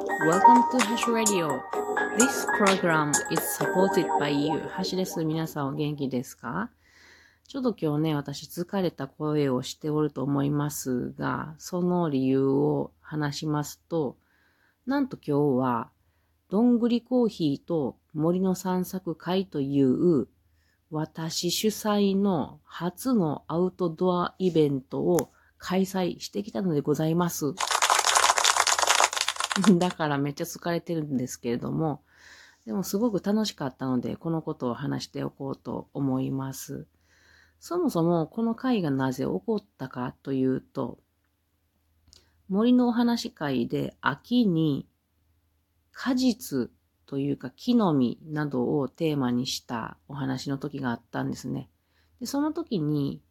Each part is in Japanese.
Welcome to Hash Radio. This program is supported by you. ハシです。皆さんお元気ですか？ちょっと今日ね、私疲れた声をしておると思いますが、その理由を話しますと、なんと今日は、どんぐりコーヒーと森の散策会という私主催の初のアウトドアイベントを開催してきたのでございます。だからめっちゃ疲れてるんですけれども、でもすごく楽しかったので、このことを話しておこうと思います。そもそもこの会がなぜ起こったかというと、森のお話会で秋に果実というか木の実などをテーマにしたお話の時があったんですね。でその時に、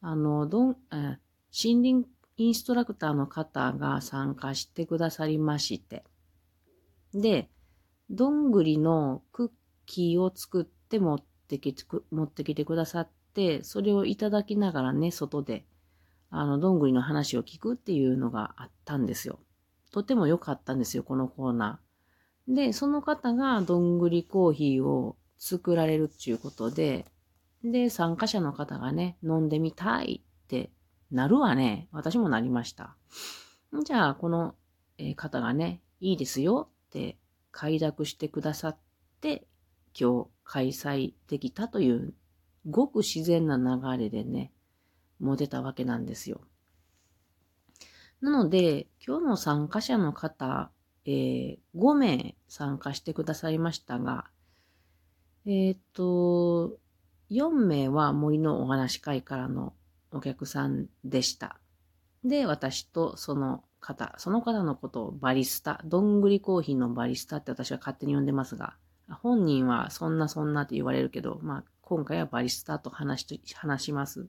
あの、どん、え森林インストラクターの方が参加してくださりまして、で、どんぐりのクッキーを作って持ってき持ってきてくださって、それをいただきながらね、外で、あの、どんぐりの話を聞くっていうのがあったんですよ。とても良かったんですよ、このコーナー。で、その方がどんぐりコーヒーを作られるっていうことで、で、参加者の方がね、飲んでみたいってなるわね。私もなりました。じゃあ、この方がね、いいですよって快諾してくださって、今日開催できたという、ごく自然な流れでね、も出たわけなんですよ。なので、今日の参加者の方、えー、5名参加してくださいましたが、えっ、と、4名は森のお話会からのお客さんでした。で、私とその方、その方のことをバリスタ、どんぐりコーヒーのバリスタって私は勝手に呼んでますが、本人はそんなそんなって言われるけど、まあ、今回はバリスタと話し話します。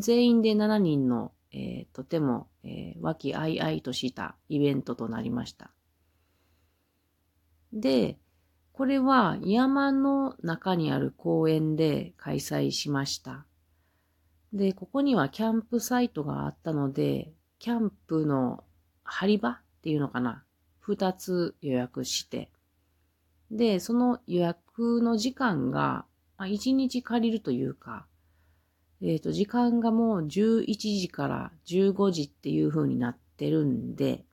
全員で7人の、えー、とても、えー、和気あいあいとしたイベントとなりました。で、これは山の中にある公園で開催しました。で、ここにはキャンプサイトがあったので、キャンプの張り場っていうのかな。二つ予約して。で、その予約の時間が、一日借りるというか、えっ、ー、と、時間がもう11時から15時っていう風になってるんで、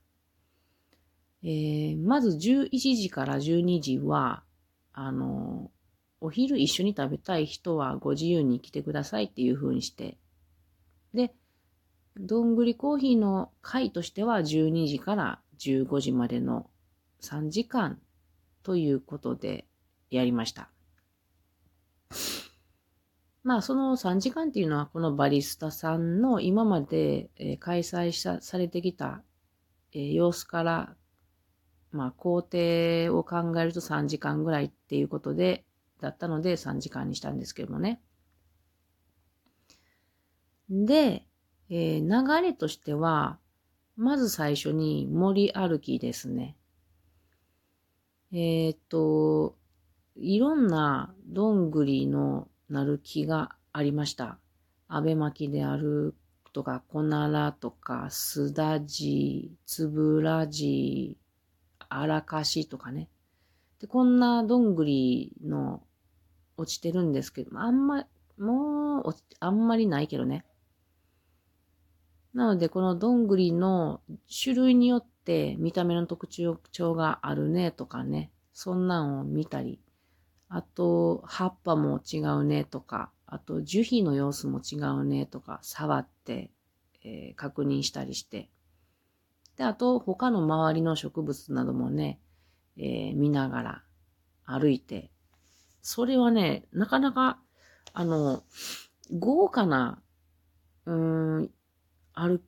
えー、まず11時から12時は、あの、お昼一緒に食べたい人はご自由に来てくださいっていう風にして。で、どんぐりコーヒーの会としては12時から15時までの3時間ということでやりました。まあその3時間っていうのはこのバリスタさんの今まで開催したされてきた様子からまあ工程を考えると3時間ぐらいっていうことでだったので3時間にしたんですけどもね。で、えー、流れとしては、まず最初に森歩きですね。えっ、と、いろんなどんぐりのなる木がありました。安倍巻きであるとか、コナラとか、スダジ、つぶらじ、あらかしとかね。で、こんなどんぐりの落ちてるんですけど、あんま、もう、あんまりないけどね。なので、このどんぐりの種類によって見た目の特徴があるねとかね、そんなんを見たり、あと、葉っぱも違うねとか、あと、樹皮の様子も違うねとか、触って、えー、確認したりして。で、あと、他の周りの植物などもね、えー、見ながら歩いてそれはね、なかなか、あの、豪華な、うん、ある、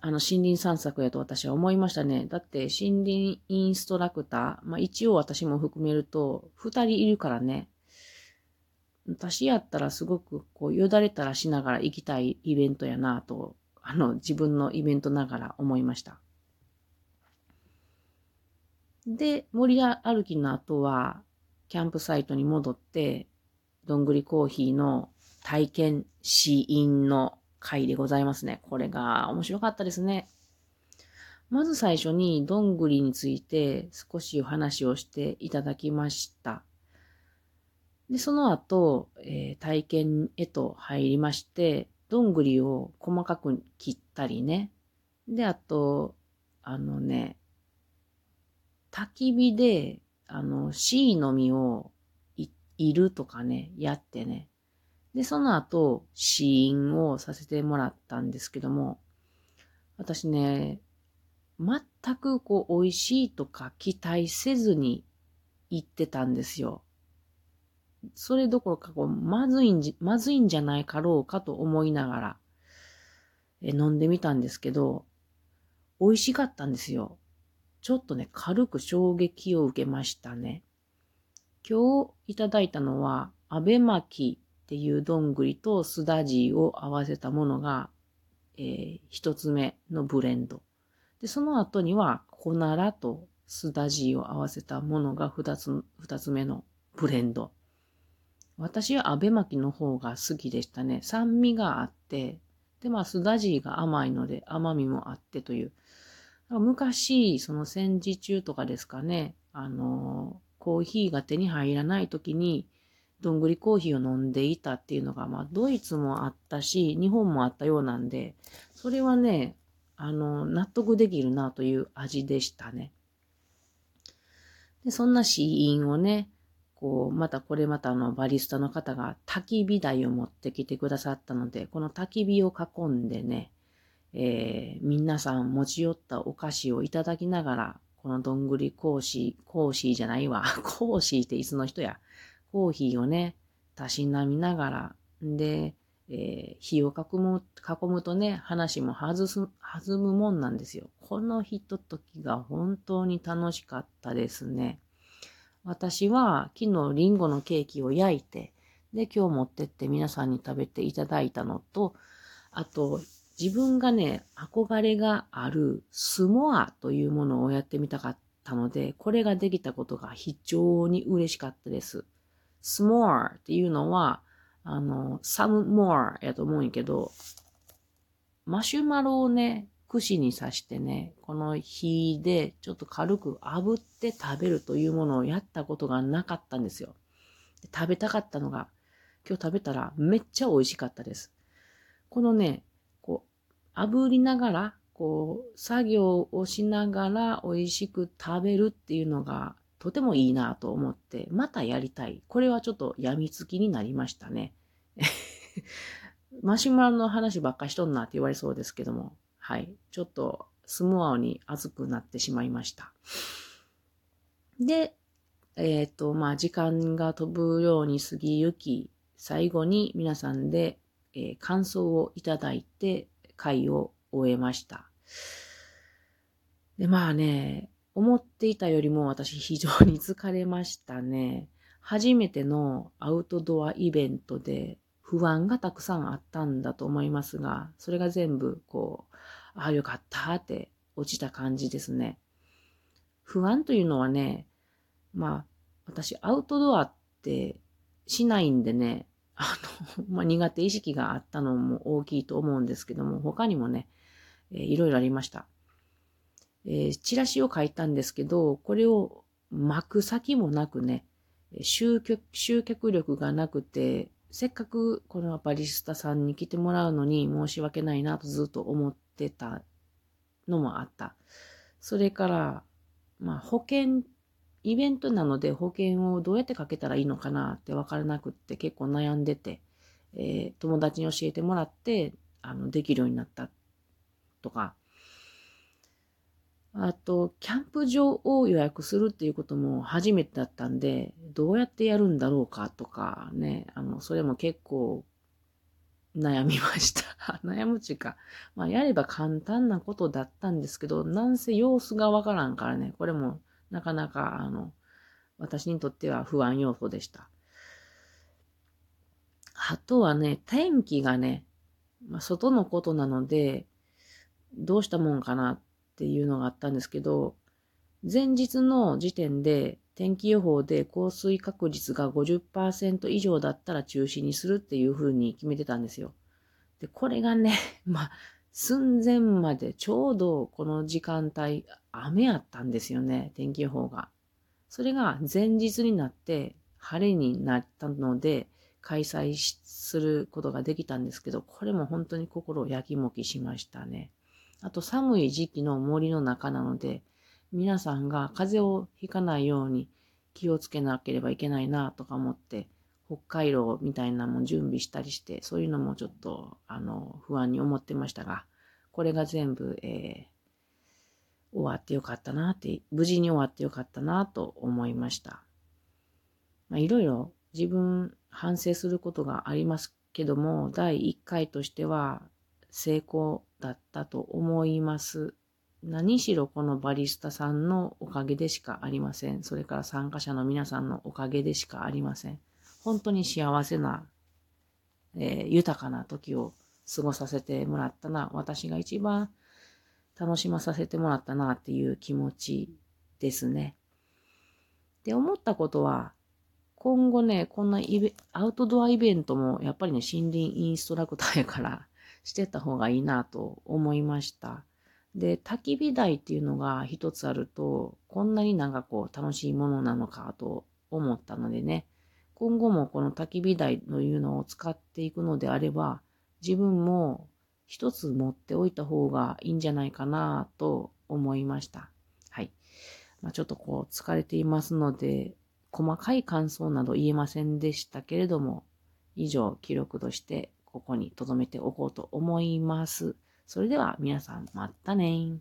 あの、森林散策やと私は思いましたね。だって、森林インストラクター、まあ一応私も含めると、二人いるからね。私やったらすごく、こう、よだれたらしながら行きたいイベントやなと、あの、自分のイベントながら思いました。で、森歩きの後は、キャンプサイトに戻って、どんぐりコーヒーの体験試飲の回でございますね。これが面白かったですね。まず最初にどんぐりについて少しお話をしていただきました。で、その後、えー、体験へと入りまして、どんぐりを細かく切ったりね。で、あと、あのね、焚き火で、あの、C の実をいいるとかね、やってね。で、その後、試飲をさせてもらったんですけども、私ね、全くこう、美味しいとか期待せずに行ってたんですよ。それどころか、こう、まずいんじ、まずいんじゃないかろうかと思いながら、え飲んでみたんですけど、美味しかったんですよ。ちょっとね、軽く衝撃を受けましたね。今日いただいたのは、アベマキっていうどんぐりとスダジーを合わせたものが、えー、一つ目のブレンド。で、その後には、コナラとスダジーを合わせたものが二つ、二つ目のブレンド。私はアベマキの方が好きでしたね。酸味があって、で、まあ、スダジーが甘いので甘みもあってという。昔、その戦時中とかですかね、あの、コーヒーが手に入らない時に、どんぐりコーヒーを飲んでいたっていうのが、まあ、ドイツもあったし、日本もあったようなんで、それはね、あの、納得できるなという味でしたね。で、そんなシーンをね、こう、またこれまたあの、バリスタの方が焚き火台を持ってきてくださったので、この焚き火を囲んでね、えー、皆さん持ち寄ったお菓子をいただきながら、このどんぐりコーシー、コーシーじゃないわ。コーシーっていつの人や。コーヒーをね、たしなみながら、で、えー、火を囲む、囲むとね、話も弾す、弾むもんなんですよ。このひとときが本当に楽しかったですね。私は昨日リンゴのケーキを焼いて、で、今日持ってって皆さんに食べていただいたのと、あと、自分がね、憧れがあるスモアというものをやってみたかったので、これができたことが非常に嬉しかったです。スモアっていうのは、あの、some more やと思うんやけど、マシュマロをね、串に刺してね、この火でちょっと軽く炙って食べるというものをやったことがなかったんですよ。食べたかったのが、今日食べたらめっちゃ美味しかったです。このね、炙りながら、こう、作業をしながら美味しく食べるっていうのがとてもいいなと思って、またやりたい。これはちょっと病みつきになりましたね。マシュマロの話ばっかしとんなって言われそうですけども、はい。ちょっとスモアに熱くなってしまいました。で、えっ、ー、と、まあ、時間が飛ぶように過ぎゆき、最後に皆さんで、えー、感想をいただいて、会を終えました。で、まあね、思っていたよりも私非常に疲れましたね。初めてのアウトドアイベントで不安がたくさんあったんだと思いますが、それが全部こう、ああよかったって落ちた感じですね。不安というのはね、まあ、私アウトドアってしないんでね、あの、まあ、苦手意識があったのも大きいと思うんですけども、他にもね、えー、いろいろありました。えー、チラシを書いたんですけど、これを巻く先もなくね、集客、集客力がなくて、せっかくこのバリスタさんに来てもらうのに申し訳ないなとずっと思ってたのもあった。それから、まあ保険、イベントなので保険をどうやってかけたらいいのかなってわからなくって結構悩んでて、えー、友達に教えてもらって、あの、できるようになったとか、あと、キャンプ場を予約するっていうことも初めてだったんで、どうやってやるんだろうかとかね、あの、それも結構悩みました。悩むちか、まあやれば簡単なことだったんですけど、なんせ様子がわからんからね、これもなかなか、あの、私にとっては不安要素でした。あとはね、天気がね、まあ、外のことなので、どうしたもんかなっていうのがあったんですけど、前日の時点で天気予報で降水確率が50%以上だったら中止にするっていう風に決めてたんですよ。で、これがね、まあ、寸前までちょうどこの時間帯、雨やったんですよね、天気予報が。それが前日になって晴れになったので、開催することができたんですけど、これも本当に心をやきもきしましたね。あと寒い時期の森の中なので、皆さんが風邪をひかないように気をつけなければいけないなとか思って、北海道みたいなも準備したりして、そういうのもちょっと、あの、不安に思ってましたが、これが全部、えー、終わってよかったなって、無事に終わってよかったなと思いました。ま、いろいろ自分反省することがありますけども、第1回としては成功だったと思います。何しろこのバリスタさんのおかげでしかありません。それから参加者の皆さんのおかげでしかありません。本当に幸せな、えー、豊かな時を過ごさせてもらったな。私が一番楽しまさせてもらったなっていう気持ちですね。で、思ったことは、今後ね、こんなイベアウトドアイベントもやっぱりね、森林インストラクターやからしてた方がいいなと思いました。で、焚き火台っていうのが一つあると、こんなになんかこう楽しいものなのかと思ったのでね、今後もこの焚き火台というのを使っていくのであれば、自分も一つ持っておいた方がいいんじゃないかなと思いました。はい。まあ、ちょっとこう疲れていますので、細かい感想など言えませんでしたけれども、以上記録としてここに留めておこうと思います。それでは皆さんまたね